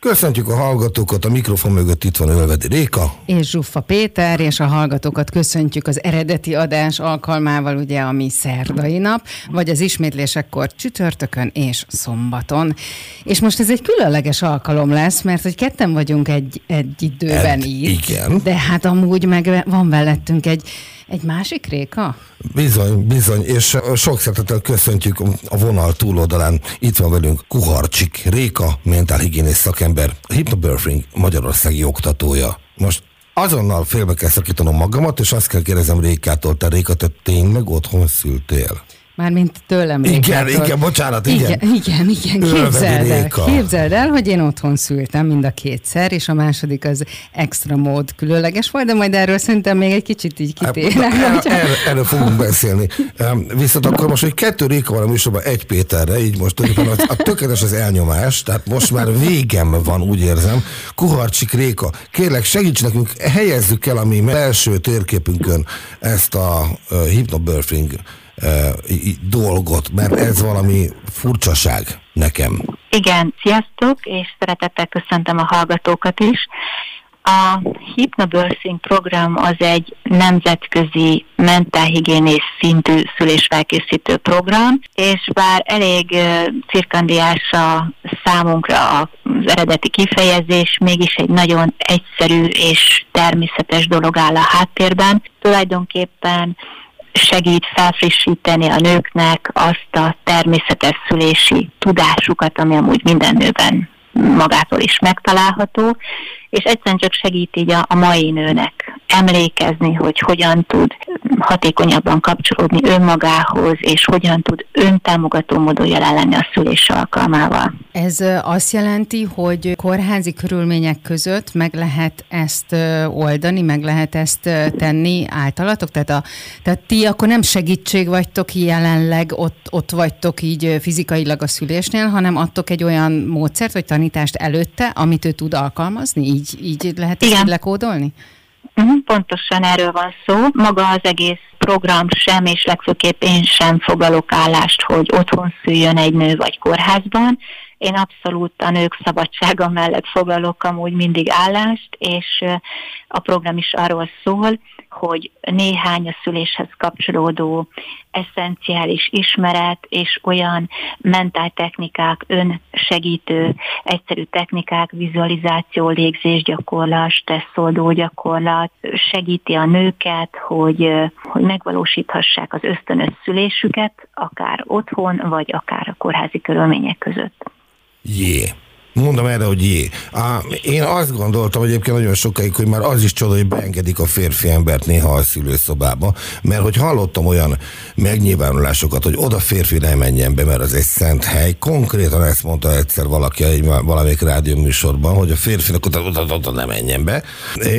Köszöntjük a hallgatókat, a mikrofon mögött itt van Ölvedi Réka. És Zsuffa Péter, és a hallgatókat köszöntjük az eredeti adás alkalmával, ugye, ami szerdai nap, vagy az ismétlésekkor csütörtökön és szombaton. És most ez egy különleges alkalom lesz, mert hogy ketten vagyunk egy, egy időben Egy- itt. igen. De hát amúgy meg van mellettünk egy, egy másik Réka? Bizony, bizony, és sok szeretettel köszöntjük a vonal túloldalán. Itt van velünk Kuharcsik Réka, mentálhigiénész szakember, hypnobirthing Magyarországi oktatója. Most azonnal félbe kell szakítanom magamat, és azt kell kérdezem Rékától, te Réka, te tényleg otthon szültél? Mármint tőlem Igen, Rékától. igen, bocsánat, igen. Igen, igen, igen. Képzeld el, képzeld el, hogy én otthon szültem mind a kétszer, és a második az extra mód különleges volt, de majd erről szerintem még egy kicsit így kitérek. Erről, erről, fogunk beszélni. Viszont akkor most, hogy kettő Réka van a műsorban egy Péterre, így most tulajdonképpen a, tökéletes az elnyomás, tehát most már végem van, úgy érzem. Kuharcsik Réka, kérlek segíts nekünk, helyezzük el a mi első térképünkön ezt a uh, hypnobirthing dolgot, mert ez valami furcsaság nekem. Igen, sziasztok, és szeretettel köszöntöm a hallgatókat is. A Hypnobirthing program az egy nemzetközi mentálhigiénész szintű szülésfelkészítő program, és bár elég cirkandiás a számunkra az eredeti kifejezés, mégis egy nagyon egyszerű és természetes dolog áll a háttérben. Tulajdonképpen segít felfrissíteni a nőknek azt a természetes szülési tudásukat, ami amúgy minden nőben magától is megtalálható, és egyszerűen csak segít így a, a mai nőnek emlékezni, hogy hogyan tud hatékonyabban kapcsolódni önmagához, és hogyan tud öntámogató módon jelen lenni a szülés alkalmával. Ez azt jelenti, hogy kórházi körülmények között meg lehet ezt oldani, meg lehet ezt tenni általatok? Tehát, a, tehát ti akkor nem segítség vagytok jelenleg, ott, ott vagytok így fizikailag a szülésnél, hanem adtok egy olyan módszert vagy tanítást előtte, amit ő tud alkalmazni? Így, így lehet ezt Igen. így lekódolni? Mhm, Pontosan erről van szó. Maga az egész program sem, és legfőképp én sem foglalok állást, hogy otthon szüljön egy nő vagy kórházban. Én abszolút a nők szabadsága mellett foglalok amúgy mindig állást, és a program is arról szól, hogy néhány a szüléshez kapcsolódó eszenciális ismeret és olyan mentáltechnikák, önsegítő, egyszerű technikák, vizualizáció, légzésgyakorlat, stresszoldó gyakorlat segíti a nőket, hogy, hogy megvalósíthassák az ösztönös szülésüket, akár otthon, vagy akár a kórházi körülmények között. Jé. Mondom erre, hogy jé. Á, én azt gondoltam egyébként nagyon sokáig, hogy már az is csoda, hogy beengedik a férfi embert néha a szülőszobába, mert hogy hallottam olyan megnyilvánulásokat, hogy oda férfi ne menjen be, mert az egy szent hely. Konkrétan ezt mondta egyszer valaki egy valamelyik rádióműsorban, hogy a férfinak oda, oda, oda, oda ne menjen be.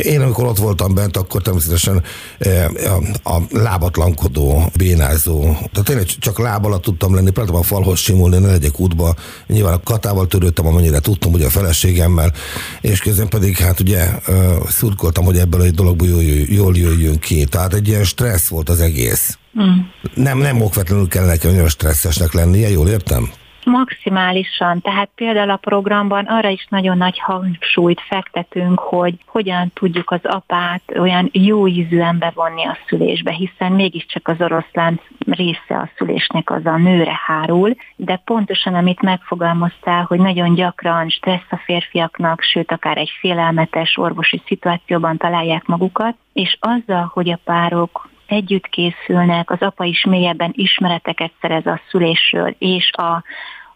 Én amikor ott voltam bent, akkor természetesen eh, a, a lábatlankodó, bénázó, tehát tényleg csak láb alatt tudtam lenni, próbáltam a falhoz simulni, ne legyek útba. Nyilván a katával törődtem, amennyire tudtam, ugye a feleségemmel, és közben pedig hát ugye szurkoltam, hogy ebből a dologból jól, jól jöjjünk ki. Tehát egy ilyen stressz volt az egész. Mm. Nem, nem okvetlenül kellene nekem olyan stresszesnek lennie, jól értem? Maximálisan. Tehát például a programban arra is nagyon nagy hangsúlyt fektetünk, hogy hogyan tudjuk az apát olyan jó ízűen bevonni a szülésbe, hiszen mégiscsak az oroszlán része a szülésnek az a nőre hárul, de pontosan amit megfogalmaztál, hogy nagyon gyakran stressz a férfiaknak, sőt akár egy félelmetes orvosi szituációban találják magukat, és azzal, hogy a párok együtt készülnek, az apa is mélyebben ismereteket szerez a szülésről, és a,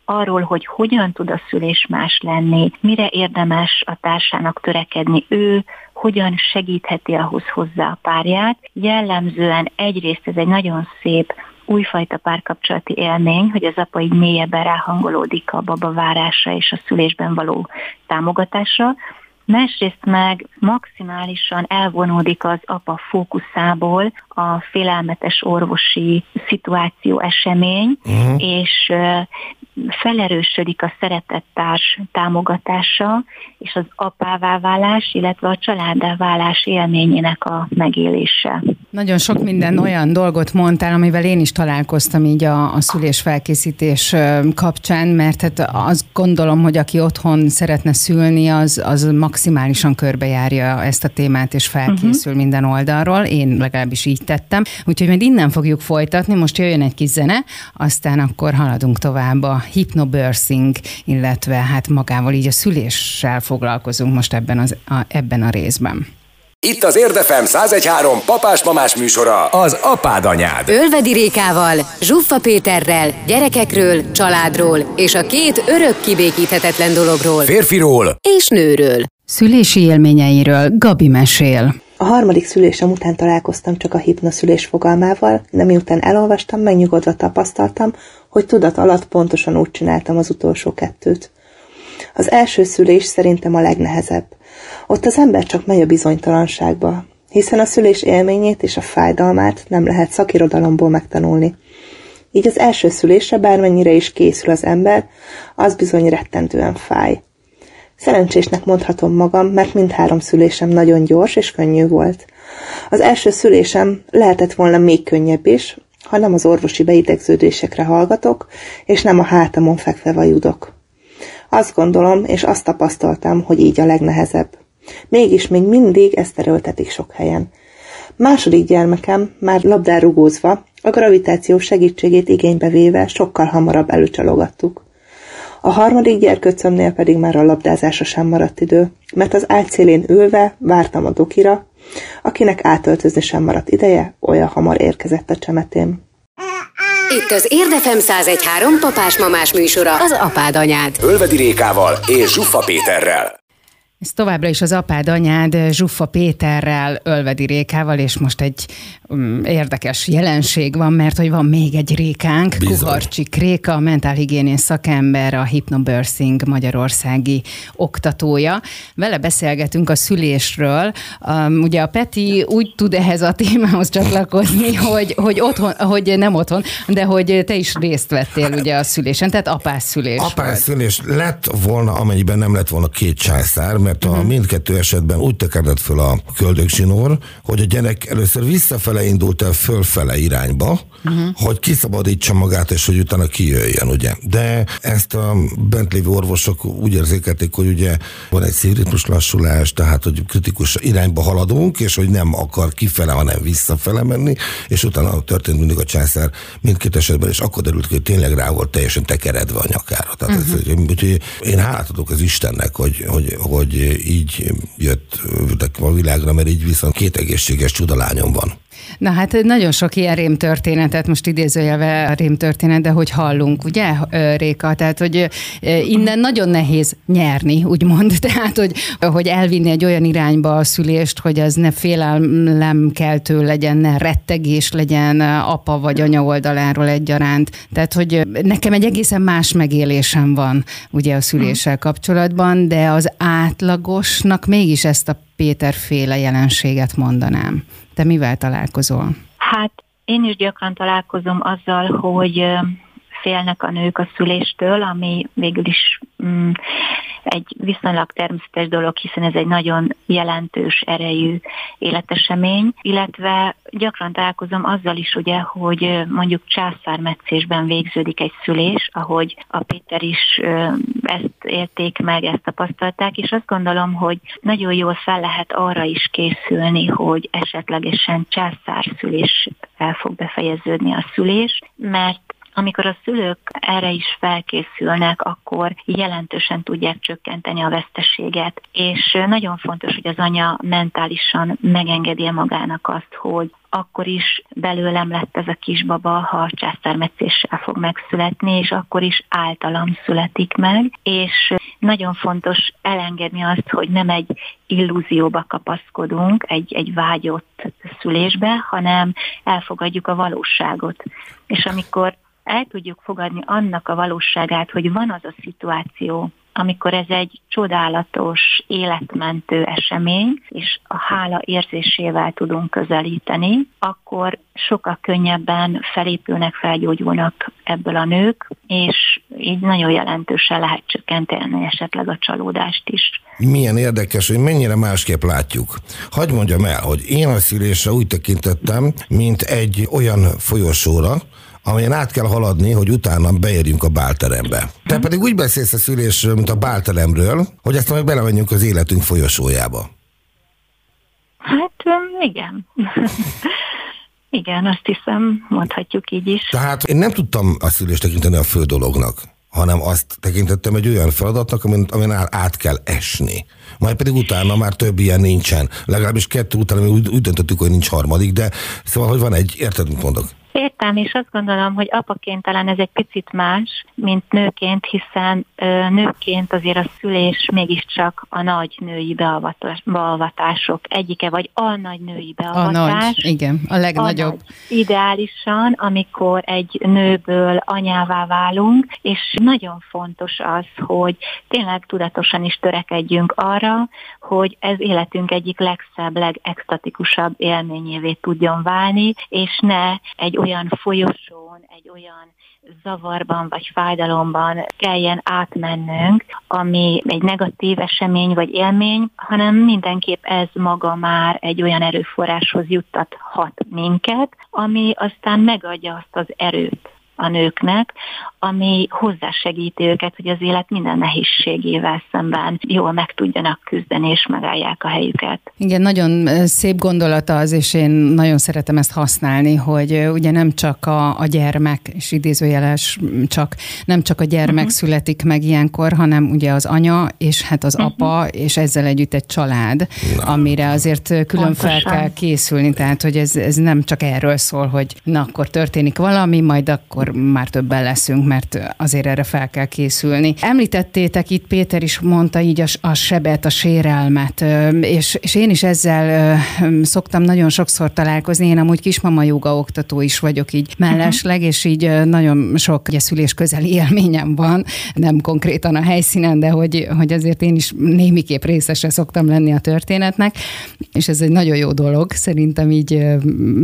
arról, hogy hogyan tud a szülés más lenni, mire érdemes a társának törekedni ő, hogyan segítheti ahhoz hozzá a párját. Jellemzően egyrészt ez egy nagyon szép újfajta párkapcsolati élmény, hogy az apa így mélyebben ráhangolódik a baba várása és a szülésben való támogatásra, másrészt meg maximálisan elvonódik az apa fókuszából a félelmetes orvosi szituáció, esemény, uh-huh. és felerősödik a szeretettárs támogatása és az apává válás, illetve a családá válás élményének a megélése. Nagyon sok minden olyan dolgot mondtál, amivel én is találkoztam így a, a szülés felkészítés kapcsán, mert hát azt gondolom, hogy aki otthon szeretne szülni, az, az maximálisan körbejárja ezt a témát, és felkészül uh-huh. minden oldalról. Én legalábbis így tettem. Úgyhogy majd innen fogjuk folytatni, most jöjjön egy kis zene, aztán akkor haladunk tovább a hypnobirthing, illetve hát magával így a szüléssel foglalkozunk most ebben, az, a, ebben a részben. Itt az Érdefem 1013 papás-mamás műsora, az apád anyád. Ölvedi Rékával, Zsuffa Péterrel, gyerekekről, családról és a két örök kibékíthetetlen dologról. Férfiról és nőről. Szülési élményeiről Gabi mesél. A harmadik szülésem után találkoztam csak a hipnoszülés fogalmával, de miután elolvastam, megnyugodva tapasztaltam, hogy tudat alatt pontosan úgy csináltam az utolsó kettőt. Az első szülés szerintem a legnehezebb. Ott az ember csak megy a bizonytalanságba, hiszen a szülés élményét és a fájdalmát nem lehet szakirodalomból megtanulni. Így az első szülésre bármennyire is készül az ember, az bizony rettentően fáj. Szerencsésnek mondhatom magam, mert mindhárom szülésem nagyon gyors és könnyű volt. Az első szülésem lehetett volna még könnyebb is, ha nem az orvosi beidegződésekre hallgatok, és nem a hátamon fekve vajudok. Azt gondolom, és azt tapasztaltam, hogy így a legnehezebb. Mégis még mindig ezt erőltetik sok helyen. Második gyermekem már labdárugózva, a gravitáció segítségét igénybe véve sokkal hamarabb előcsalogattuk. A harmadik gyerköcömnél pedig már a labdázásra sem maradt idő, mert az ágyszélén ülve vártam a dokira, akinek átöltözni sem maradt ideje, olyan hamar érkezett a csemetém. Itt az Érdefem 1013 papás-mamás műsora, az apád anyád. Ölvedi Rékával és Zsuffa Péterrel. Ez továbbra is az apád anyád Zsuffa Péterrel, Ölvedi Rékával, és most egy érdekes jelenség van, mert hogy van még egy rékánk, Bizony. Kuharcsik Réka, a mentálhigiénés szakember, a Hypnobirthing magyarországi oktatója. Vele beszélgetünk a szülésről. Um, ugye a Peti úgy tud ehhez a témához csatlakozni, hogy, hogy, otthon, hogy nem otthon, de hogy te is részt vettél ugye a szülésen, tehát apás szülés. Apás szülés lett volna, amennyiben nem lett volna két császár, mert a uh-huh. mindkettő esetben úgy tekedett föl a köldögzsinór, hogy a gyerek először visszafele indult el fölfele irányba, uh-huh. hogy kiszabadítsa magát, és hogy utána kijöjjön, ugye. De ezt a bent lévő orvosok úgy érzékelték, hogy ugye van egy szívritmus lassulás, tehát hogy kritikus irányba haladunk, és hogy nem akar kifele, hanem visszafele menni, és utána történt mindig a császár mindkét esetben, és akkor derült ki, hogy tényleg rá volt teljesen tekeredve a nyakára. Tehát uh-huh. ez, úgyhogy én hálát adok az Istennek, hogy, hogy, hogy így jött a világra, mert így viszont két egészséges csudalányom van. Na hát nagyon sok ilyen rémtörténetet, most idézőjelve a rémtörténet, de hogy hallunk, ugye, Réka? Tehát, hogy innen nagyon nehéz nyerni, úgymond. Tehát, hogy, hogy elvinni egy olyan irányba a szülést, hogy az ne félelemkeltő legyen, ne rettegés legyen apa vagy anya oldaláról egyaránt. Tehát, hogy nekem egy egészen más megélésem van ugye a szüléssel kapcsolatban, de az átlagosnak mégis ezt a Péter féle jelenséget mondanám. Te mivel találkozol? Hát én is gyakran találkozom azzal, hogy félnek a nők a szüléstől, ami végül is mm, egy viszonylag természetes dolog, hiszen ez egy nagyon jelentős erejű életesemény, illetve gyakran találkozom azzal is, ugye, hogy mondjuk császármetszésben végződik egy szülés, ahogy a Péter is ezt érték meg, ezt tapasztalták, és azt gondolom, hogy nagyon jól fel lehet arra is készülni, hogy esetlegesen császárszülés el fog befejeződni a szülés, mert amikor a szülők erre is felkészülnek, akkor jelentősen tudják csökkenteni a veszteséget, és nagyon fontos, hogy az anya mentálisan megengedi magának azt, hogy akkor is belőlem lett ez a kisbaba, ha császármetszéssel fog megszületni, és akkor is általam születik meg, és nagyon fontos elengedni azt, hogy nem egy illúzióba kapaszkodunk, egy, egy vágyott szülésbe, hanem elfogadjuk a valóságot. És amikor el tudjuk fogadni annak a valóságát, hogy van az a szituáció, amikor ez egy csodálatos, életmentő esemény, és a hála érzésével tudunk közelíteni, akkor sokkal könnyebben felépülnek, felgyógyulnak ebből a nők, és így nagyon jelentősen lehet csökkenteni esetleg a csalódást is. Milyen érdekes, hogy mennyire másképp látjuk. Hagy mondjam el, hogy én a szülésre úgy tekintettem, mint egy olyan folyosóra, amelyen át kell haladni, hogy utána beérjünk a bálterembe. Te pedig úgy beszélsz a szülésről, mint a bálteremről, hogy ezt meg belemenjünk az életünk folyosójába. Hát igen. igen, azt hiszem, mondhatjuk így is. Tehát én nem tudtam a szülést tekinteni a fő dolognak hanem azt tekintettem egy olyan feladatnak, amin, amin át kell esni. Majd pedig utána már több ilyen nincsen. Legalábbis kettő után úgy, úgy döntöttük, hogy nincs harmadik, de szóval, hogy van egy, érted, mit mondok? Értem, és azt gondolom, hogy apaként talán ez egy picit más, mint nőként, hiszen ö, nőként azért a szülés mégiscsak a nagy női beavatás, beavatások egyike, vagy a nagy női beavatás. A nagy, igen, a legnagyobb. A nagy. Ideálisan, amikor egy nőből anyává válunk, és nagyon fontos az, hogy tényleg tudatosan is törekedjünk arra, hogy ez életünk egyik legszebb, legextatikusabb élményévé tudjon válni, és ne egy olyan folyosón, egy olyan zavarban vagy fájdalomban kelljen átmennünk, ami egy negatív esemény vagy élmény, hanem mindenképp ez maga már egy olyan erőforráshoz juttathat minket, ami aztán megadja azt az erőt, a nőknek, ami hozzásegíti őket, hogy az élet minden nehézségével szemben jól meg tudjanak küzdeni és megállják a helyüket. Igen, nagyon szép gondolata az, és én nagyon szeretem ezt használni, hogy ugye nem csak a, a gyermek, és idézőjeles csak, nem csak a gyermek uh-huh. születik meg ilyenkor, hanem ugye az anya, és hát az uh-huh. apa, és ezzel együtt egy család, na. amire azért külön Pontosan. fel kell készülni, tehát hogy ez, ez nem csak erről szól, hogy na akkor történik valami, majd akkor már többen leszünk, mert azért erre fel kell készülni. Említettétek itt, Péter is mondta így a, a sebet, a sérelmet, és, és én is ezzel szoktam nagyon sokszor találkozni. Én amúgy kismama joga oktató is vagyok így mellesleg, és így nagyon sok ugye, szülés közeli élményem van, nem konkrétan a helyszínen, de hogy, hogy azért én is némiképp részese szoktam lenni a történetnek, és ez egy nagyon jó dolog, szerintem így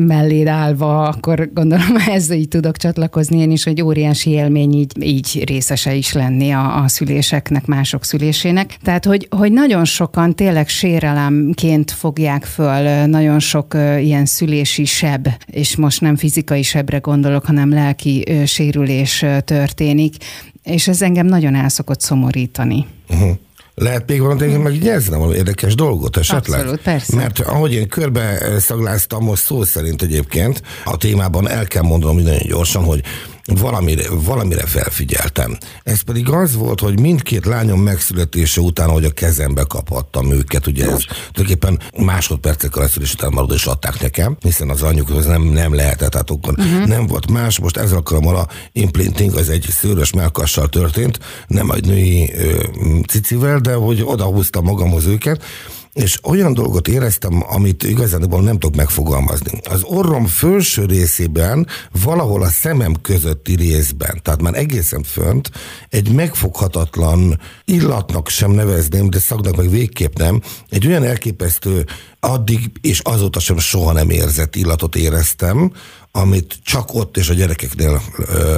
melléd állva, akkor gondolom ezzel így tudok csatlakozni én is, hogy óriási élmény így, így részese is lenni a, a szüléseknek, mások szülésének. Tehát, hogy, hogy nagyon sokan tényleg sérelemként fogják föl nagyon sok ilyen szülési seb, és most nem fizikai sebre gondolok, hanem lelki sérülés történik, és ez engem nagyon el szokott szomorítani. Uh-huh. Lehet még valamit meg megnyerzni valami érdekes dolgot esetleg? Abszolút, persze. Mert ahogy én körbe szagláztam, most szó szerint egyébként a témában el kell mondanom nagyon gyorsan, hogy valamire, valamire felfigyeltem. Ez pedig az volt, hogy mindkét lányom megszületése után, hogy a kezembe kaphattam őket, ugye ez tulajdonképpen másodpercekkel a szülés után marad, és adták nekem, hiszen az anyjukhoz nem, nem lehetett, tehát akkor uh-huh. nem volt más. Most ezzel alkalommal a implanting az egy szőrös melkassal történt, nem egy női ö, cicivel, de hogy odahúztam magamhoz őket, és olyan dolgot éreztem, amit igazából nem tudok megfogalmazni. Az orrom felső részében, valahol a szemem közötti részben, tehát már egészen fönt, egy megfoghatatlan illatnak sem nevezném, de szagnak meg végképp nem, egy olyan elképesztő addig és azóta sem soha nem érzett illatot éreztem, amit csak ott és a gyerekeknél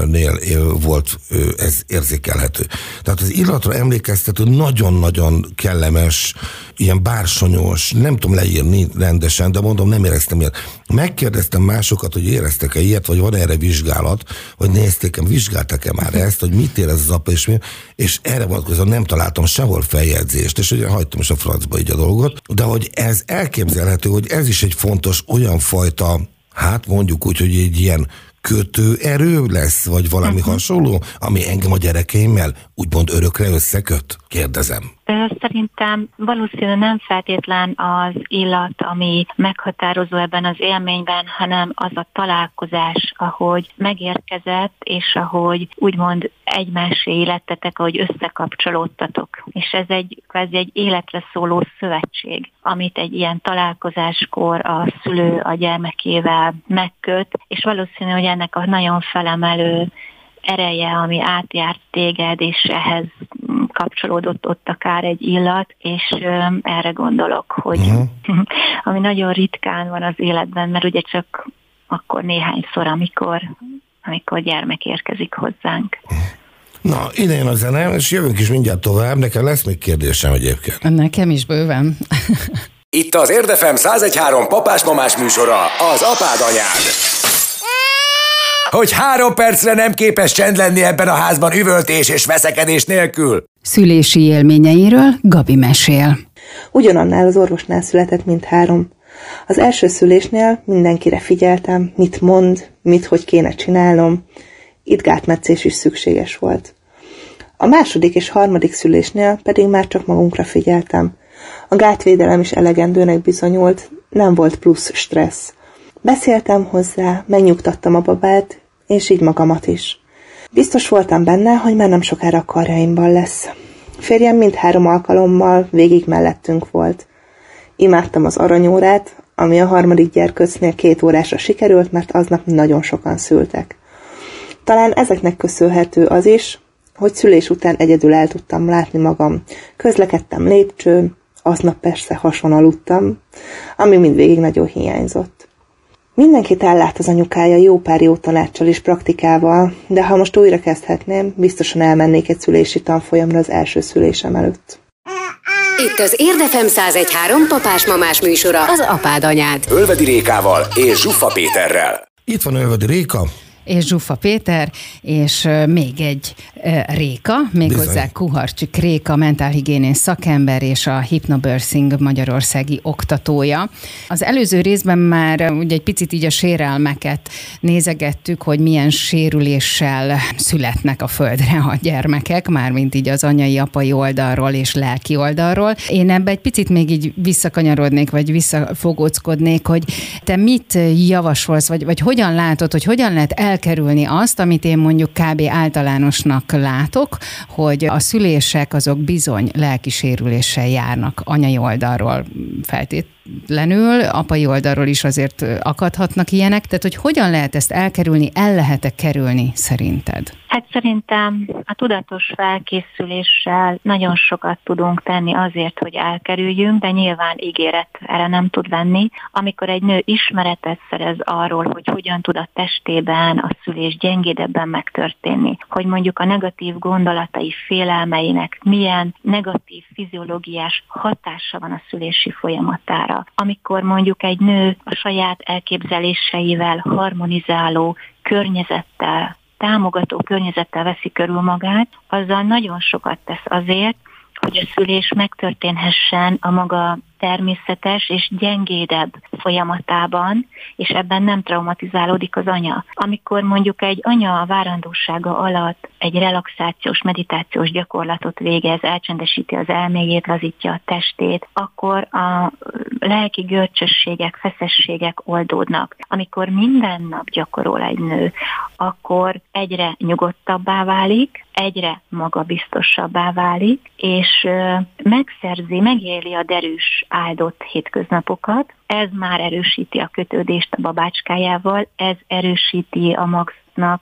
nél volt ez érzékelhető. Tehát az illatra emlékeztető nagyon-nagyon kellemes, ilyen bársonyos, nem tudom leírni rendesen, de mondom, nem éreztem ilyet. Megkérdeztem másokat, hogy éreztek-e ilyet, vagy van erre vizsgálat, hogy nézték-e, vizsgáltak-e már ezt, hogy mit érez az apa, és mi, és erre vonatkozóan nem találtam sehol feljegyzést, és ugye hagytam is a francba így a dolgot, de hogy ez elképzelhető, hogy ez is egy fontos olyan fajta hát mondjuk úgy, hogy egy ilyen kötőerő lesz, vagy valami uh-huh. hasonló, ami engem a gyerekeimmel úgymond örökre összeköt? Kérdezem. Szerintem valószínűleg nem feltétlen az illat, ami meghatározó ebben az élményben, hanem az a találkozás, ahogy megérkezett, és ahogy úgymond egymásé lettetek, ahogy összekapcsolódtatok. És ez egy kvázi egy életre szóló szövetség, amit egy ilyen találkozáskor a szülő a gyermekével megköt, és valószínű, hogy ennek a nagyon felemelő ereje, ami átjárt téged, és ehhez kapcsolódott ott akár egy illat, és erre gondolok, hogy uh-huh. ami nagyon ritkán van az életben, mert ugye csak akkor néhányszor, amikor, amikor gyermek érkezik hozzánk. Na, ide jön a zene, és jövünk is mindjárt tovább. Nekem lesz még kérdésem egyébként. Nekem is bőven. Itt az Érdefem 1013 papás-mamás műsora, az apád anyád hogy három percre nem képes csend lenni ebben a házban üvöltés és veszekedés nélkül. Szülési élményeiről Gabi mesél. Ugyanannál az orvosnál született, mint három. Az első szülésnél mindenkire figyeltem, mit mond, mit hogy kéne csinálnom. Itt gátmetszés is szükséges volt. A második és harmadik szülésnél pedig már csak magunkra figyeltem. A gátvédelem is elegendőnek bizonyult, nem volt plusz stressz. Beszéltem hozzá, megnyugtattam a babát, és így magamat is. Biztos voltam benne, hogy már nem sokára a karjaimban lesz. Férjem mindhárom alkalommal végig mellettünk volt. Imádtam az aranyórát, ami a harmadik gyerköcnél két órásra sikerült, mert aznap nagyon sokan szültek. Talán ezeknek köszönhető az is, hogy szülés után egyedül el tudtam látni magam. Közlekedtem lépcsőn, aznap persze hason aludtam, ami mindvégig nagyon hiányzott. Mindenkit ellát az anyukája jó pár jó tanácssal és praktikával, de ha most újra kezdhetném, biztosan elmennék egy szülési tanfolyamra az első szülésem előtt. Itt az Érdefem 1013 papás-mamás műsora, az apád anyád. Ölvedi Rékával és Zsuffa Péterrel. Itt van Ölvedi Réka, és Zsufa Péter, és még egy Réka, méghozzá Kuharcsik Réka, mentálhigiénés szakember és a Hypnobirthing Magyarországi oktatója. Az előző részben már ugye egy picit így a sérelmeket nézegettük, hogy milyen sérüléssel születnek a földre a gyermekek, mármint így az anyai, apai oldalról és lelki oldalról. Én ebbe egy picit még így visszakanyarodnék, vagy visszafogóckodnék, hogy te mit javasolsz, vagy, vagy hogyan látod, hogy hogyan lehet el elkerülni azt, amit én mondjuk kb. általánosnak látok, hogy a szülések azok bizony lelkisérüléssel járnak anyai oldalról feltétlenül, apai oldalról is azért akadhatnak ilyenek, tehát hogy hogyan lehet ezt elkerülni, el lehet-e kerülni szerinted? Hát szerintem a tudatos felkészüléssel nagyon sokat tudunk tenni azért, hogy elkerüljünk, de nyilván ígéret erre nem tud lenni. Amikor egy nő ismeretet szerez arról, hogy hogyan tud a testében a szülés gyengédebben megtörténni, hogy mondjuk a negatív gondolatai, félelmeinek milyen negatív fiziológiás hatása van a szülési folyamatára. Amikor mondjuk egy nő a saját elképzeléseivel harmonizáló környezettel támogató környezettel veszi körül magát, azzal nagyon sokat tesz azért, hogy a szülés megtörténhessen a maga természetes és gyengédebb folyamatában, és ebben nem traumatizálódik az anya. Amikor mondjuk egy anya a várandósága alatt egy relaxációs, meditációs gyakorlatot végez, elcsendesíti az elméjét, lazítja a testét, akkor a lelki görcsösségek, feszességek oldódnak. Amikor minden nap gyakorol egy nő, akkor egyre nyugodtabbá válik, egyre magabiztosabbá válik, és megszerzi, megéli a derűs áldott hétköznapokat. Ez már erősíti a kötődést a babácskájával, ez erősíti a max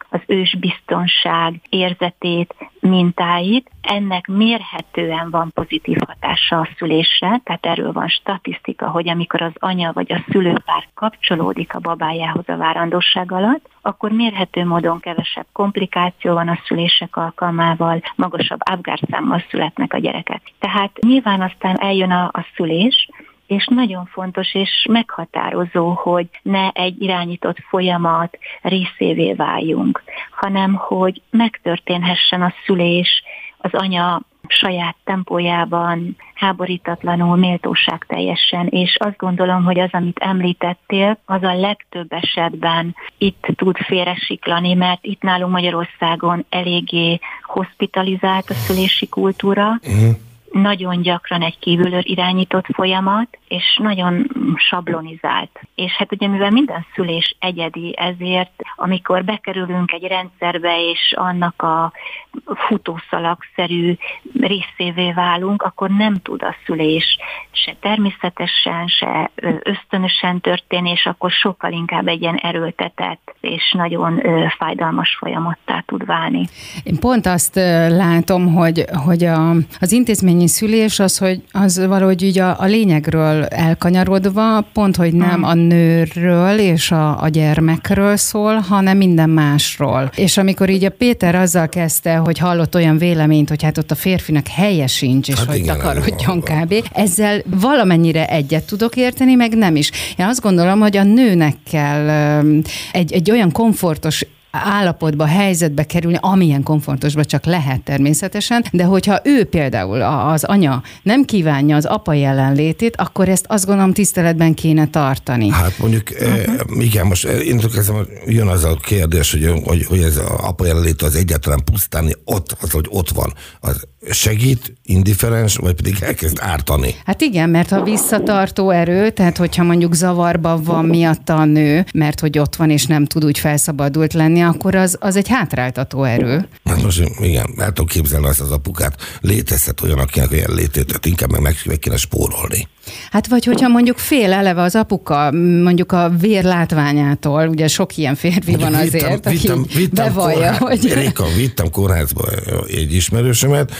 az ősbiztonság érzetét, mintáit. Ennek mérhetően van pozitív hatása a szülésre, tehát erről van statisztika, hogy amikor az anya vagy a szülőpár kapcsolódik a babájához a várandóság alatt, akkor mérhető módon kevesebb komplikáció van a szülések alkalmával, magasabb ápgárszámmal születnek a gyerekek. Tehát nyilván aztán eljön a, a szülés, és nagyon fontos és meghatározó, hogy ne egy irányított folyamat részévé váljunk, hanem hogy megtörténhessen a szülés, az anya saját tempójában, háborítatlanul, méltóság teljesen, és azt gondolom, hogy az, amit említettél, az a legtöbb esetben itt tud félresiklani, mert itt nálunk Magyarországon eléggé hospitalizált a szülési kultúra, uh-huh nagyon gyakran egy kívülről irányított folyamat, és nagyon sablonizált. És hát ugye mivel minden szülés egyedi, ezért amikor bekerülünk egy rendszerbe, és annak a futószalagszerű részévé válunk, akkor nem tud a szülés se természetesen, se ösztönösen történni, és akkor sokkal inkább egy ilyen erőltetett és nagyon fájdalmas folyamattá tud válni. Én pont azt látom, hogy, hogy a, az intézményi szülés az, hogy az valahogy így a, a lényegről elkanyarodva, pont, hogy nem hmm. a nőről és a, a gyermekről szól, hanem minden másról. És amikor így a Péter azzal kezdte, hogy hallott olyan véleményt, hogy hát ott a férfinak helye sincs, és hát hogy igen, takarodjon kb. Ezzel valamennyire egyet tudok érteni, meg nem is. Én azt gondolom, hogy a nőnek kell egy, egy olyan komfortos állapotba, helyzetbe kerülni, amilyen komfortosba csak lehet természetesen, de hogyha ő például az anya nem kívánja az apa jelenlétét, akkor ezt azt gondolom tiszteletben kéne tartani. Hát mondjuk, uh-huh. igen, most én kezdem, jön az a kérdés, hogy, hogy, hogy ez az apa jelenlét az egyáltalán pusztán ott, az, hogy ott van, az segít, indiferens, vagy pedig elkezd ártani. Hát igen, mert ha visszatartó erő, tehát hogyha mondjuk zavarban van miatta a nő, mert hogy ott van és nem tud úgy felszabadult lenni, akkor az, az egy hátráltató erő. Hát most igen, el tudom képzelni azt az apukát. Létezhet olyan, akinek olyan létét, tehát inkább meg, meg kéne spórolni. Hát vagy hogyha mondjuk fél eleve az apuka, mondjuk a vér látványától, ugye sok ilyen férfi van azért, vittem, aki vittem, vittem bevallja, kórház, hogy... Réka, vittem kórházba egy ismerősömet,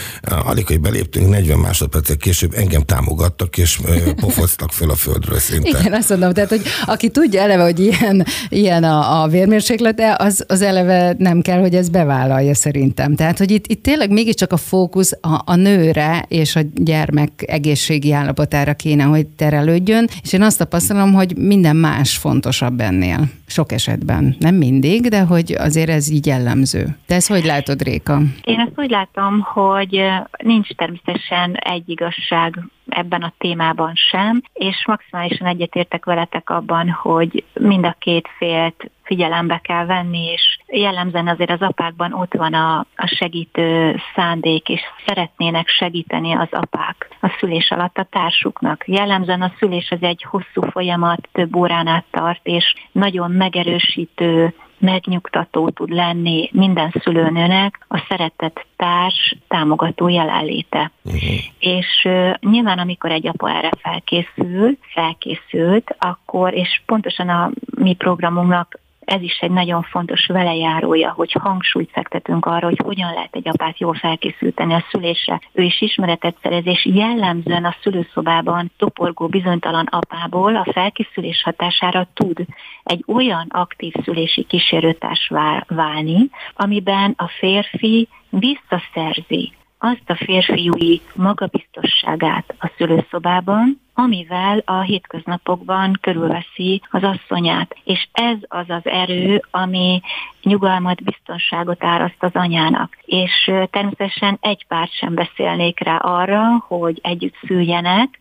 alig, hogy beléptünk, 40 másodpercek később engem támogattak, és pofoztak föl a földről szinte. Igen, azt mondom, tehát, hogy aki tudja eleve, hogy ilyen, ilyen a, a vérmérséklete, az, az eleve nem kell, hogy ez bevállalja szerintem. Tehát, hogy itt, itt tényleg mégiscsak a fókusz a, a nőre és a gyermek egészségi állapotára kéne kéne, hogy terelődjön, és én azt tapasztalom, hogy minden más fontosabb ennél. Sok esetben. Nem mindig, de hogy azért ez így jellemző. Te ezt hogy látod, Réka? Én ezt úgy látom, hogy nincs természetesen egy igazság ebben a témában sem, és maximálisan egyetértek veletek abban, hogy mind a két félt figyelembe kell venni, és jellemzen azért az apákban ott van a, a segítő szándék, és szeretnének segíteni az apák a szülés alatt a társuknak. Jellemzen a szülés az egy hosszú folyamat, több órán át tart, és nagyon megerősítő, megnyugtató tud lenni minden szülőnőnek a szeretett társ támogató jelenléte. Uh-huh. És uh, nyilván, amikor egy apa erre felkészül, felkészült, akkor, és pontosan a mi programunknak ez is egy nagyon fontos velejárója, hogy hangsúlyt fektetünk arra, hogy hogyan lehet egy apát jól felkészülteni a szülésre. Ő is ismeretet szerez, és jellemzően a szülőszobában toporgó bizonytalan apából a felkészülés hatására tud egy olyan aktív szülési kísérőtárs válni, amiben a férfi visszaszerzi azt a férfiúi magabiztosságát a szülőszobában, amivel a hétköznapokban körülveszi az asszonyát. És ez az az erő, ami nyugalmat, biztonságot áraszt az anyának. És természetesen egy párt sem beszélnék rá arra, hogy együtt szüljenek,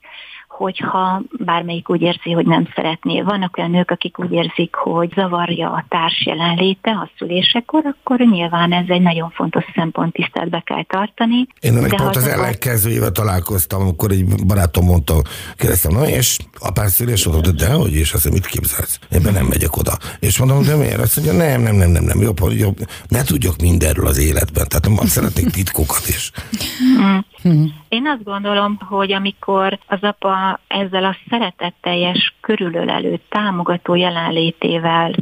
hogyha bármelyik úgy érzi, hogy nem szeretné. Vannak olyan nők, akik úgy érzik, hogy zavarja a társ jelenléte a szülésekor, akkor nyilván ez egy nagyon fontos szempont, tiszteletbe kell tartani. Én ennek pont az ellenkezőjével találkoztam, amikor egy barátom mondta, kérdeztem, na és apás szülés volt, de hogy és azt mit képzelsz? Én nem megyek oda. És mondom, de miért? Azt mondja, nem, nem, nem, nem, nem, jobb, jobb. Ne tudjak mindenről az életben, tehát nem szeretnék titkokat is. Mm. Én azt gondolom, hogy amikor az apa ezzel a szeretetteljes, körülölelő, támogató jelenlétével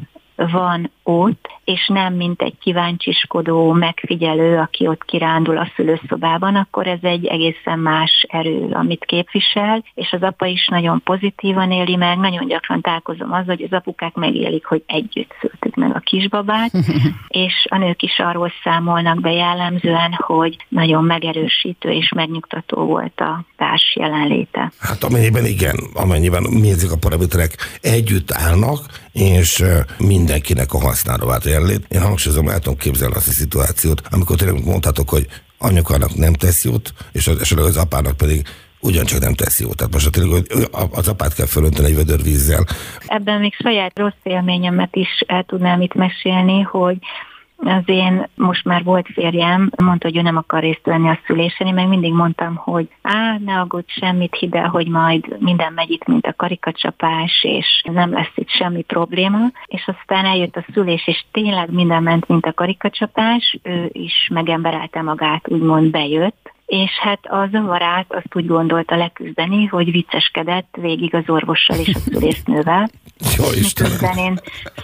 van ott, és nem mint egy kíváncsiskodó megfigyelő, aki ott kirándul a szülőszobában, akkor ez egy egészen más erő, amit képvisel, és az apa is nagyon pozitívan éli meg, nagyon gyakran találkozom az, hogy az apukák megélik, hogy együtt szültük meg a kisbabát, és a nők is arról számolnak be jellemzően, hogy nagyon megerősítő és megnyugtató volt a társ jelenléte. Hát amennyiben igen, amennyiben mi ezek a paraméterek együtt állnak, és mindenkinek a hasznára vált jelenlét. Én hangsúlyozom, el tudom képzelni azt a szituációt, amikor tényleg mondhatok, hogy anyukának nem tesz jót, és az, esetleg az apának pedig ugyancsak nem tesz jót. Tehát most tényleg az apát kell fölönteni egy vödör vízzel. Ebben még saját rossz élményemet is el tudnám itt mesélni, hogy az én most már volt férjem, mondta, hogy ő nem akar részt venni a szülésen, én meg mindig mondtam, hogy á, ne aggódj semmit, hidd el, hogy majd minden megy itt, mint a karikacsapás, és nem lesz itt semmi probléma. És aztán eljött a szülés, és tényleg minden ment, mint a karikacsapás, ő is megemberelte magát, úgymond bejött, és hát a zavarát azt úgy gondolta leküzdeni, hogy vicceskedett végig az orvossal és a szülésznővel. Jó Istenem. én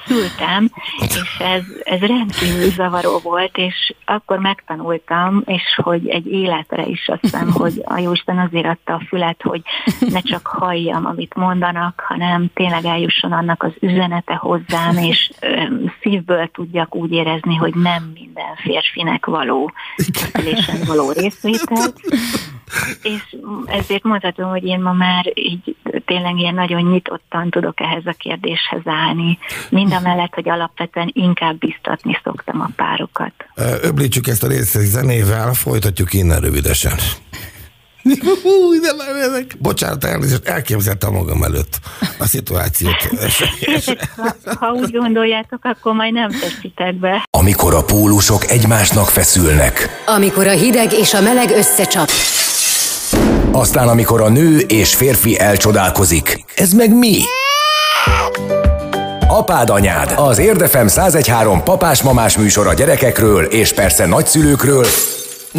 szültem, és ez, ez rendkívül zavaró volt, és akkor megtanultam, és hogy egy életre is azt hiszem, hogy a Jóisten azért adta a fület, hogy ne csak halljam, amit mondanak, hanem tényleg eljusson annak az üzenete hozzám, és ö, szívből tudjak úgy érezni, hogy nem minden férfinek való való részvétel. És ezért mondhatom, hogy én ma már így tényleg ilyen nagyon nyitottan tudok ehhez a kérdéshez állni. Mind a mellett, hogy alapvetően inkább biztatni szoktam a párokat. Öblítsük ezt a részt zenével, folytatjuk innen rövidesen. Hú, de már ezek. Bocsánat, elnézést, elképzeltem magam előtt a szituációt. ha, ha úgy gondoljátok, akkor majd nem teszitek be. Amikor a pólusok egymásnak feszülnek. Amikor a hideg és a meleg összecsap. Aztán amikor a nő és férfi elcsodálkozik. Ez meg mi? Apád anyád, az Érdefem 1013 papás-mamás műsor a gyerekekről és persze nagyszülőkről,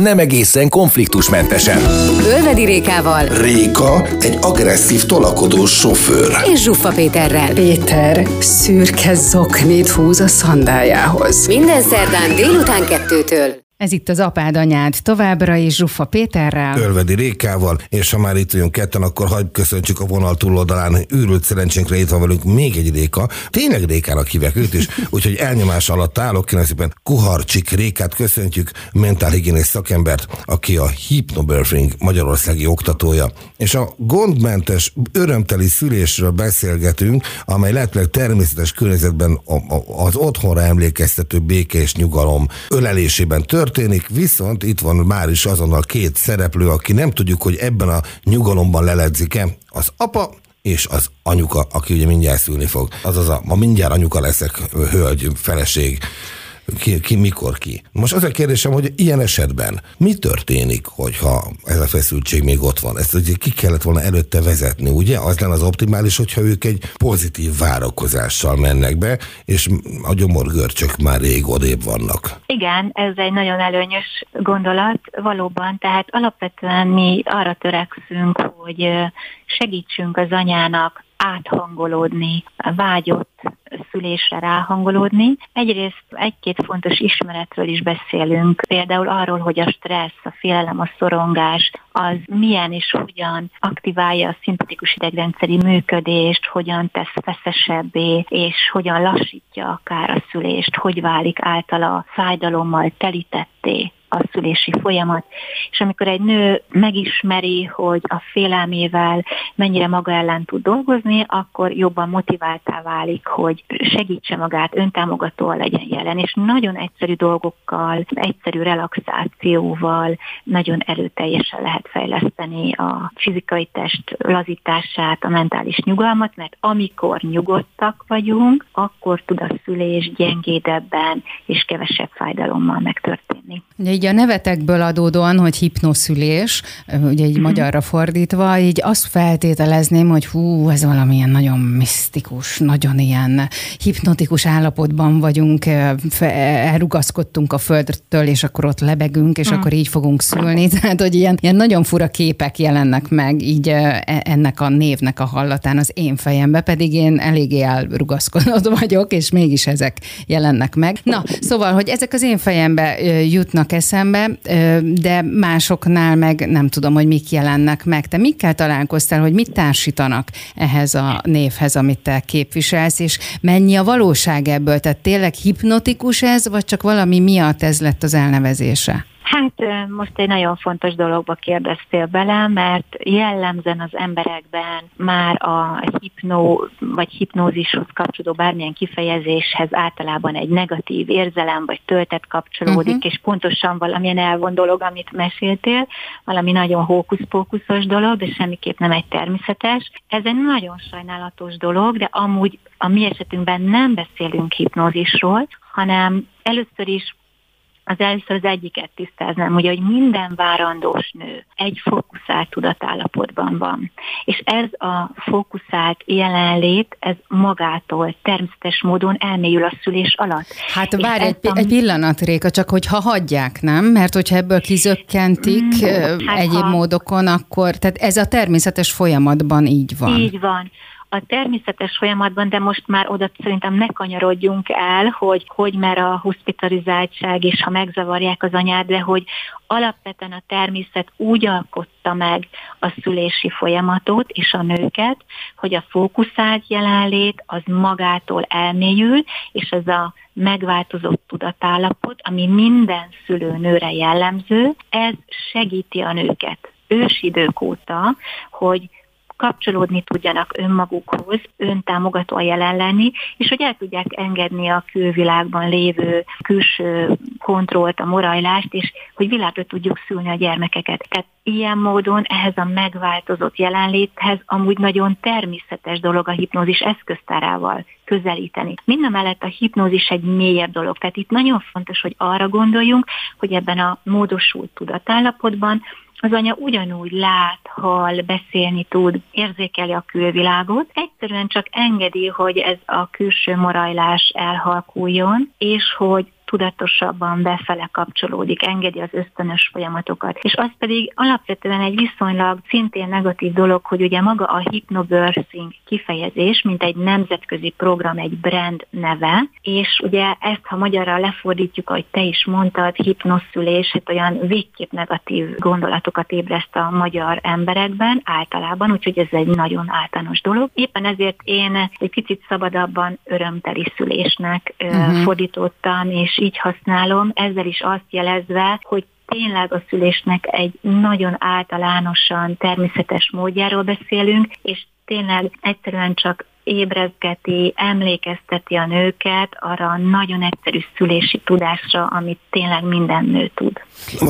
nem egészen konfliktusmentesen. Ölvedi Rékával Réka egy agresszív tolakodó sofőr. és Zsuffa Péterrel. Péter szürke zoknit húz a szandájához. Minden szerdán délután kettőtől. Ez itt az apád anyád továbbra is Zsuffa Péterrel. Ölvedi Rékával, és ha már itt vagyunk ketten, akkor hagyd köszöntsük a vonal túloldalán. Őrült szerencsénkre itt van velünk még egy Réka. Tényleg Rékának hívják őt is, úgyhogy elnyomás alatt állok. Kérem szépen Kuharcsik Rékát köszöntjük, mentálhigiénész szakembert, aki a Hypnobirthing Magyarországi oktatója. És a gondmentes, örömteli szülésről beszélgetünk, amely lehetőleg természetes környezetben az otthonra emlékeztető béke és nyugalom ölelésében történik, viszont itt van már is azonnal két szereplő, aki nem tudjuk, hogy ebben a nyugalomban leledzik-e. Az apa és az anyuka, aki ugye mindjárt szülni fog. Azaz a, ma mindjárt anyuka leszek, hölgy, feleség. Ki, ki, mikor ki. Most az a kérdésem, hogy ilyen esetben mi történik, hogyha ez a feszültség még ott van? Ezt ugye ki kellett volna előtte vezetni, ugye? Az lenne az optimális, hogyha ők egy pozitív várakozással mennek be, és a gyomorgörcsök már rég odébb vannak. Igen, ez egy nagyon előnyös gondolat, valóban, tehát alapvetően mi arra törekszünk, hogy segítsünk az anyának áthangolódni, vágyott szülésre ráhangolódni. Egyrészt egy-két fontos ismeretről is beszélünk, például arról, hogy a stressz, a félelem, a szorongás, az milyen és hogyan aktiválja a szimpatikus idegrendszeri működést, hogyan tesz feszesebbé, és hogyan lassítja akár a szülést, hogy válik általa fájdalommal telítetté a szülési folyamat, és amikor egy nő megismeri, hogy a félelmével mennyire maga ellen tud dolgozni, akkor jobban motiváltá válik, hogy segítse magát, öntámogatóan legyen jelen, és nagyon egyszerű dolgokkal, egyszerű relaxációval nagyon erőteljesen lehet fejleszteni a fizikai test lazítását, a mentális nyugalmat, mert amikor nyugodtak vagyunk, akkor tud a szülés gyengédebben és kevesebb fájdalommal megtörténni. Ugye így a nevetekből adódóan, hogy hipnoszülés, ugye így magyarra fordítva, így azt feltételezném, hogy hú, ez valamilyen nagyon misztikus, nagyon ilyen hipnotikus állapotban vagyunk, elrugaszkodtunk a földtől, és akkor ott lebegünk, és akkor így fogunk szülni. Tehát, hogy ilyen, ilyen nagyon fura képek jelennek meg így e- ennek a névnek a hallatán az én fejembe, pedig én eléggé elrugaszkodott vagyok, és mégis ezek jelennek meg. Na, szóval, hogy ezek az én fejembe jutnak eszembe, de másoknál meg nem tudom, hogy mik jelennek meg. Te mikkel találkoztál, hogy mit társítanak ehhez a névhez, amit te képviselsz, és mennyi a valóság ebből? Tehát tényleg hipnotikus ez, vagy csak valami miatt ez lett az elnevezése? Hát most egy nagyon fontos dologba kérdeztél bele, mert jellemzően az emberekben már a hipnó vagy hipnózishoz kapcsolódó bármilyen kifejezéshez általában egy negatív érzelem vagy töltet kapcsolódik, uh-huh. és pontosan valamilyen elvon dolog, amit meséltél, valami nagyon hókusz-pókuszos dolog, de semmiképp nem egy természetes. Ez egy nagyon sajnálatos dolog, de amúgy a mi esetünkben nem beszélünk hipnózisról, hanem először is az először az egyiket tisztáznám, ugye, hogy minden várandós nő egy fókuszált tudatállapotban van. És ez a fókuszált jelenlét, ez magától természetes módon elmélyül a szülés alatt. Hát várj egy, a... egy pillanat, Réka, csak hogyha hagyják, nem? Mert hogyha ebből kizökkentik mm, hát egyéb ha... módokon, akkor, tehát ez a természetes folyamatban így van. Így van a természetes folyamatban, de most már oda szerintem ne kanyarodjunk el, hogy hogy mer a hospitalizáltság, és ha megzavarják az anyát, de hogy alapvetően a természet úgy alkotta meg a szülési folyamatot és a nőket, hogy a fókuszált jelenlét az magától elmélyül, és ez a megváltozott tudatállapot, ami minden szülőnőre jellemző, ez segíti a nőket. Ősidők óta, hogy kapcsolódni tudjanak önmagukhoz, öntámogatóan jelen lenni, és hogy el tudják engedni a külvilágban lévő külső kontrollt, a morajlást, és hogy világra tudjuk szülni a gyermekeket. Tehát ilyen módon ehhez a megváltozott jelenléthez amúgy nagyon természetes dolog a hipnózis eszköztárával közelíteni. Minden mellett a hipnózis egy mélyebb dolog, tehát itt nagyon fontos, hogy arra gondoljunk, hogy ebben a módosult tudatállapotban az anya ugyanúgy lát, hall, beszélni tud, érzékeli a külvilágot, egyszerűen csak engedi, hogy ez a külső morajlás elhalkuljon, és hogy tudatosabban befele kapcsolódik, engedi az ösztönös folyamatokat. És az pedig alapvetően egy viszonylag szintén negatív dolog, hogy ugye maga a hypnobirthing kifejezés, mint egy nemzetközi program, egy brand neve, és ugye ezt, ha magyarra lefordítjuk, ahogy te is mondtad, hipnoszülés, hát olyan végképp negatív gondolatokat ébreszt a magyar emberekben általában, úgyhogy ez egy nagyon általános dolog. Éppen ezért én egy kicsit szabadabban örömteli szülésnek uh-huh. fordítottam, és és így használom, ezzel is azt jelezve, hogy tényleg a szülésnek egy nagyon általánosan természetes módjáról beszélünk, és tényleg egyszerűen csak ébrezgeti, emlékezteti a nőket arra a nagyon egyszerű szülési tudásra, amit tényleg minden nő tud.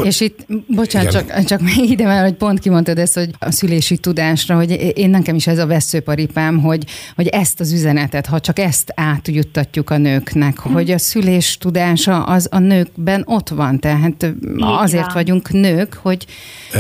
És itt, bocsánat, csak, csak még ide már, hogy pont kimondtad ezt, hogy a szülési tudásra, hogy én nekem is ez a veszőparipám, hogy, hogy ezt az üzenetet, ha csak ezt átjuttatjuk a nőknek, hmm. hogy a szülés tudása az a nőkben ott van, tehát azért van. vagyunk nők, hogy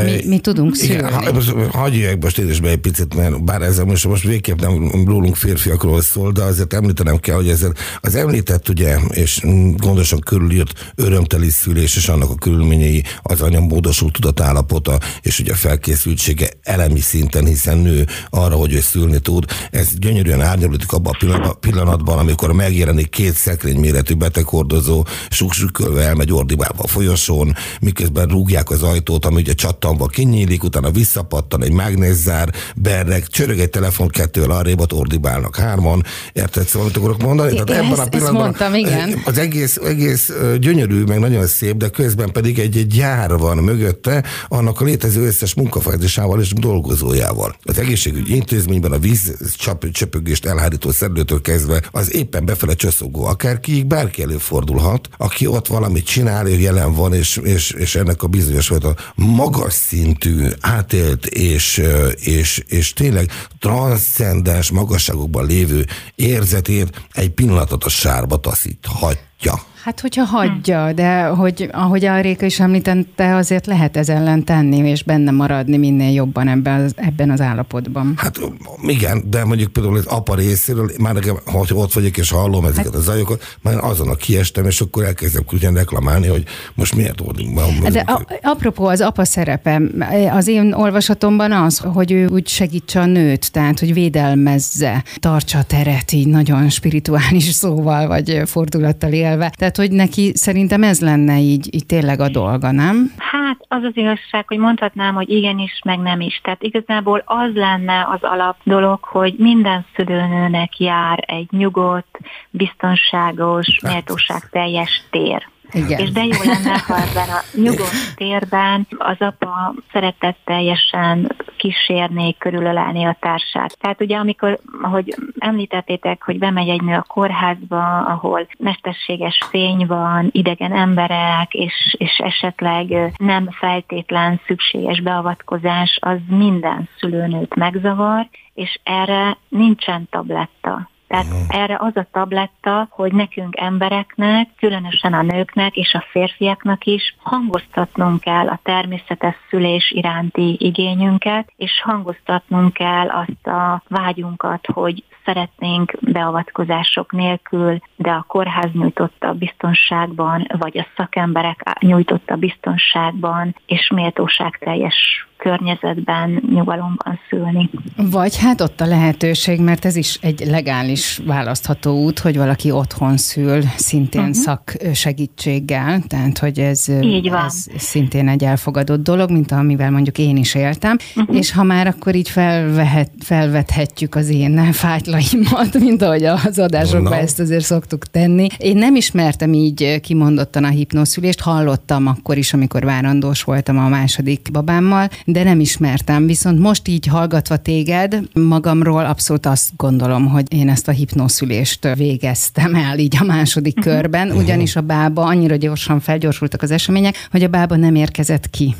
mi, mi tudunk szülni. Igen, hagyjuk most én is be egy picit, mert bár ezzel most, most végképp nem rólunk férfiakról szól, de azért említenem kell, hogy ezzel az említett ugye, és gondosan körülírt örömteli szülés és annak a körülményei az anya módosult tudatállapota, és ugye a felkészültsége elemi szinten, hiszen nő arra, hogy ő szülni tud. Ez gyönyörűen árnyalódik abban a pillanatban, amikor megjelenik két szekrény méretű beteghordozó, suksukölve elmegy ordibálva a folyosón, miközben rúgják az ajtót, ami ugye csattanva kinyílik, utána visszapattan egy mágnezzár, berreg, csörög egy telefon kettővel arrébb, ott ordibál állnak hárman, érted? Szóval, amit akarok mondani? Tehát ebben a pillanatban mondtam, igen. az egész, egész gyönyörű, meg nagyon szép, de közben pedig egy, egy gyár van mögötte, annak a létező összes munkafázisával és dolgozójával. Az egészségügyi intézményben a víz csap, csöpögést elhárító szerdőtől kezdve az éppen befele csöszogó akárkiig bárki előfordulhat, aki ott valamit csinál, és jelen van, és, és, és ennek a bizonyos vagy a magas szintű, átélt és, és, és tényleg transzcendens magasságok országokban lévő érzetét egy pillanatot a sárba taszíthatja. Hát, hogyha hagyja, de hogy, ahogy a Réka is említette, azért lehet ez ellen tenni, és benne maradni minél jobban ebben az, ebben az állapotban. Hát igen, de mondjuk például az apa részéről, már nekem, ha ott vagyok és hallom ezeket hát, a zajokat, már azon a kiestem, és akkor elkezdem ugyan reklamálni, hogy most miért oldunk be. De a, apropó az apa szerepe, az én olvasatomban az, hogy ő úgy segítse a nőt, tehát hogy védelmezze, tartsa a teret így nagyon spirituális szóval, vagy fordulattal élve. Tehát tehát, hogy neki szerintem ez lenne így, így tényleg a dolga, nem? Hát az az igazság, hogy mondhatnám, hogy igenis, meg nem is. Tehát igazából az lenne az alap dolog, hogy minden szülőnőnek jár egy nyugodt, biztonságos, méltóság teljes tér. Igen. És de jó lenne, ha ebben a nyugodt térben az apa szeretetteljesen kísérné, körülölelni a társát. Tehát ugye amikor, ahogy említettétek, hogy bemegy egy nő a kórházba, ahol mesterséges fény van, idegen emberek, és, és esetleg nem feltétlen szükséges beavatkozás, az minden szülőnőt megzavar, és erre nincsen tabletta. Tehát erre az a tabletta, hogy nekünk embereknek, különösen a nőknek és a férfiaknak is hangoztatnunk kell a természetes szülés iránti igényünket, és hangoztatnunk kell azt a vágyunkat, hogy szeretnénk beavatkozások nélkül, de a kórház nyújtotta biztonságban, vagy a szakemberek nyújtotta biztonságban, és méltóságteljes környezetben, nyugalomban szülni. Vagy hát ott a lehetőség, mert ez is egy legális választható út, hogy valaki otthon szül, szintén uh-huh. szaksegítséggel, tehát hogy ez, Így van. ez szintén egy elfogadott dolog, mint amivel mondjuk én is éltem, uh-huh. és ha már akkor így felvehet, felvethetjük az én fájtlaimat, mint ahogy az adásokban Na. ezt azért szoktuk tenni. Én nem ismertem így kimondottan a hipnoszülést, hallottam akkor is, amikor várandós voltam a második babámmal, de nem ismertem. Viszont most így hallgatva téged, magamról abszolút azt gondolom, hogy én ezt a hipnoszülést végeztem el így a második uh-huh. körben, ugyanis a bába annyira gyorsan felgyorsultak az események, hogy a bába nem érkezett ki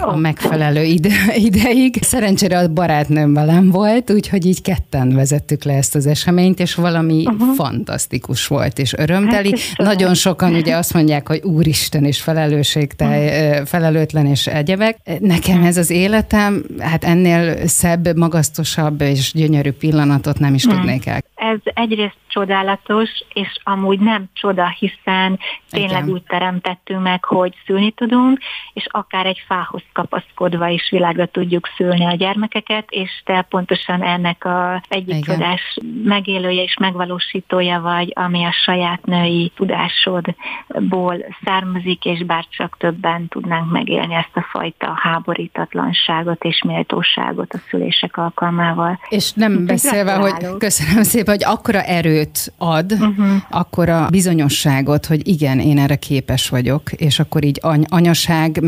a megfelelő ide, ideig. Szerencsére a barátnőm velem volt, úgyhogy így ketten vezettük le ezt az eseményt, és valami uh-huh. fantasztikus volt, és örömteli. Hát. Nagyon sokan ugye azt mondják, hogy úristen, és felelősségtel, felelőtlen, és egyebek. Nekem ez az életem, hát ennél szebb, magasztosabb és gyönyörű pillanatot nem is tudnék el. Ez egyrészt csodálatos, és amúgy nem csoda, hiszen tényleg Igen. úgy teremtettünk meg, hogy szülni tudunk, és akár egy fához kapaszkodva is világra tudjuk szülni a gyermekeket, és te pontosan ennek a egyik Igen. csodás megélője és megvalósítója vagy, ami a saját női tudásodból származik, és bárcsak többen tudnánk megélni ezt a fajta háborítatlanságot és méltóságot a szülések alkalmával. És nem Úgyhogy beszélve, hogy köszönöm szépen, hogy akkora erőt ad, uh-huh. akkora bizonyosságot, hogy igen, én erre képes vagyok, és akkor így any- anyaság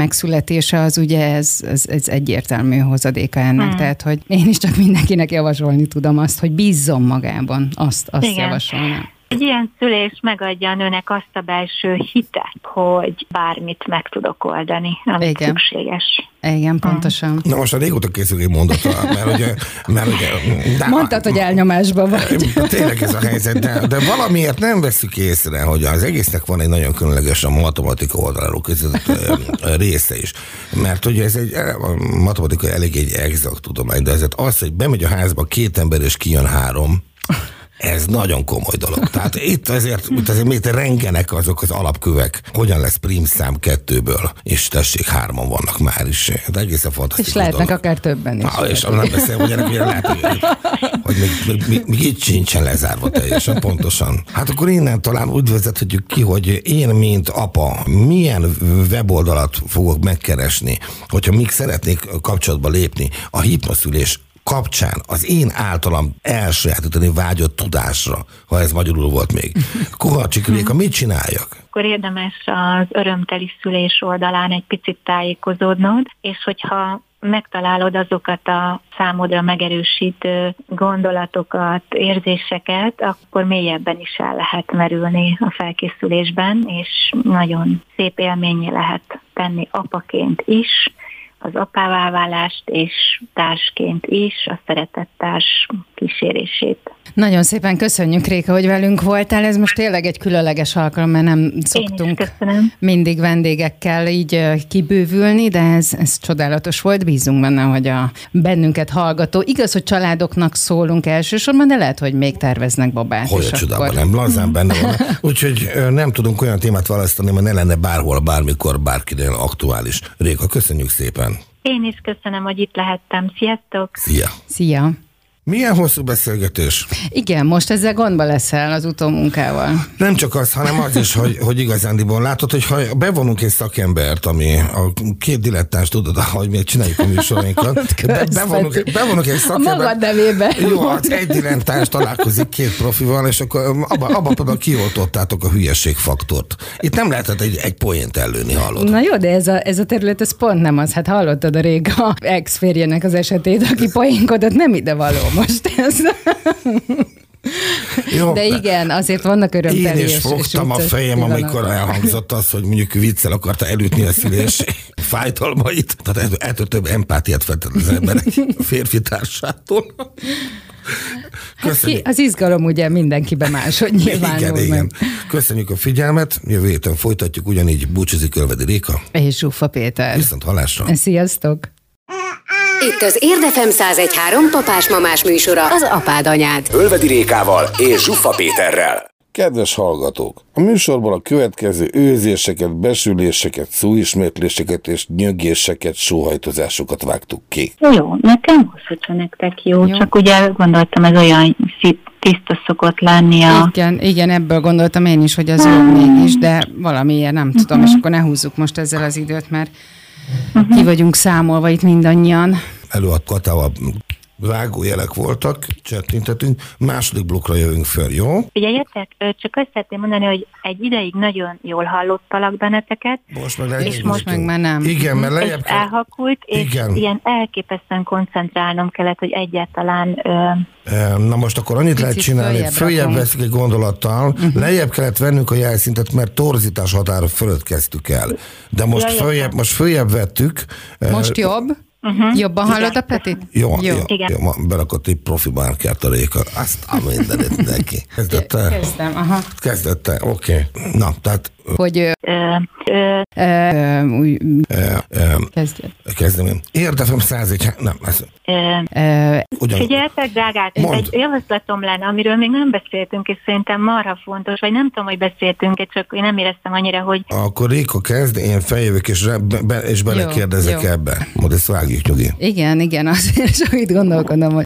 megszületése az ugye ez, ez, ez egyértelmű hozadéka ennek, uh-huh. tehát hogy én is csak mindenkinek javasolni tudom azt, hogy bízzon magában, azt, azt Igen. javasolnám. Egy ilyen szülés megadja a nőnek azt a belső hitet, hogy bármit meg tudok oldani, amit Igen. szükséges. Igen, pontosan. Na most a régóta készül egy mondatra, mert ugye, mert ugye de, Mondtad, hogy elnyomásban vagy. Tényleg ez a helyzet, de, de valamiért nem veszük észre, hogy az egésznek van egy nagyon különleges a matematika oldaláról között része is. Mert ugye ez egy, a matematika elég egy exakt tudomány, de ezért az, hogy bemegy a házba két ember és kijön három, ez nagyon komoly dolog. Tehát itt azért, itt azért még rengenek azok az alapkövek, hogyan lesz prim szám kettőből, és tessék, hárman vannak már is. De egészen fantasztikus És lehetnek dolog. akár többen is. Na, és nem beszél, hogy ennek lehet, hogy, hogy még, még, még, még itt sincsen lezárva teljesen pontosan. Hát akkor innen talán úgy vezethetjük ki, hogy én, mint apa, milyen weboldalat fogok megkeresni, hogyha még szeretnék kapcsolatba lépni a hipnoszülés kapcsán az én általam elsajátítani vágyott tudásra, ha ez magyarul volt még. Kovacsik Réka, mit csináljak? Akkor érdemes az örömteli szülés oldalán egy picit tájékozódnod, és hogyha megtalálod azokat a számodra megerősítő gondolatokat, érzéseket, akkor mélyebben is el lehet merülni a felkészülésben, és nagyon szép élményé lehet tenni apaként is, az apává válást, és társként is a szeretett társ kísérését. Nagyon szépen köszönjük, Réka, hogy velünk voltál. Ez most tényleg egy különleges alkalom, mert nem szoktunk mindig vendégekkel így kibővülni, de ez, ez csodálatos volt. Bízunk benne, hogy a bennünket hallgató, igaz, hogy családoknak szólunk elsősorban, de lehet, hogy még terveznek babát. Hogy a csodában akkor- nem, lazán benne van. Úgyhogy nem tudunk olyan témát választani, mert ne lenne bárhol, bármikor, bárkinél aktuális. Réka, köszönjük szépen. Én is köszönöm, hogy itt lehettem. Sziasztok! Szia! Szia! Milyen hosszú beszélgetés? Igen, most ezzel gondba leszel az utómunkával. Nem csak az, hanem az is, hogy, hogy igazándiból látod, hogy ha bevonunk egy szakembert, ami a két dilettáns tudod, hogy mi csináljuk a műsorainkat, be, bevonunk, bevonunk egy szakembert. Magad nevébe. Jó, hát egy dilettáns találkozik két profival, és akkor abban abba például kioltottátok a hülyességfaktort. Itt nem lehetett egy, egy poént előni, hallod? Na jó, de ez a, ez a terület, ez pont nem az. Hát hallottad a Réga ex-férjének az esetét, aki poénkodott, nem ide való most ez. Jó, De igen, azért vannak örömteli Én is fogtam a fejem, pillanatok. amikor elhangzott az, hogy mondjuk viccel akarta elütni a szülés fájdalmait. Tehát ettől, több empátiát feltett az emberek a férfi társától. Hát Köszönjük. ki, az izgalom ugye mindenkiben máshogy nyilvánul igen, meg. igen. Köszönjük a figyelmet. Jövő héten folytatjuk, ugyanígy búcsúzik Ölvedi Réka. És Zsuffa Péter. Viszont halásra. Sziasztok! Itt az Érdefem 1013 papás-mamás műsora, az apád anyád. Ölvedi Rékával és Zsuffa Péterrel. Kedves hallgatók! A műsorban a következő őzéseket, besüléseket, szóismétléseket és nyögéseket, sóhajtozásokat vágtuk ki. Jó, nekem hosszú csak nektek jó, Jó. jó, csak ugye gondoltam, ez olyan szit, tiszta szokott lenni a... Igen, igen, ebből gondoltam én is, hogy az jobb mégis, de valamiért nem tudom, és akkor ne húzzuk most ezzel az időt, mert ki vagyunk számolva itt mindannyian. Előadt Katával vágójelek voltak, csettintetünk, második blokkra jövünk föl, jó? Figyeljetek, csak azt szeretném mondani, hogy egy ideig nagyon jól hallottalak benneteket, Most meg És most meg már nem. Igen, mert és lejjebb kell. elhakult, és Igen. ilyen elképesztően koncentrálnom kellett, hogy egyáltalán... Ö, Na most akkor annyit lehet csinálni, följebb följebb veszik egy gondolattal, uh-huh. lejjebb kellett vennünk a jelszintet, mert torzítás határa fölött kezdtük el. De most Ja, följebb, most följebb vettük. Most jobb? Uh-huh. Jobban hallod a Petit? Jó, jó, Jó. Igen. jó ma berakott egy profi márkert a réka. Azt a mindenit neki. Kezdette? Kezdem, aha. Kezdette, oké. Okay. Na, tehát Hogy kezdem én. Érdefem 101, nem, ez. Figyeljetek, drágák, egy javaslatom lenne, amiről még nem beszéltünk, és szerintem marha fontos, vagy nem tudom, hogy beszéltünk, csak én nem éreztem annyira, hogy Akkor Réka kezd, én feljövök és, be, és belekérdezek ebbe. Majd ezt vágjuk nyugi. igen, igen, azért csak itt gondolkodom, hogy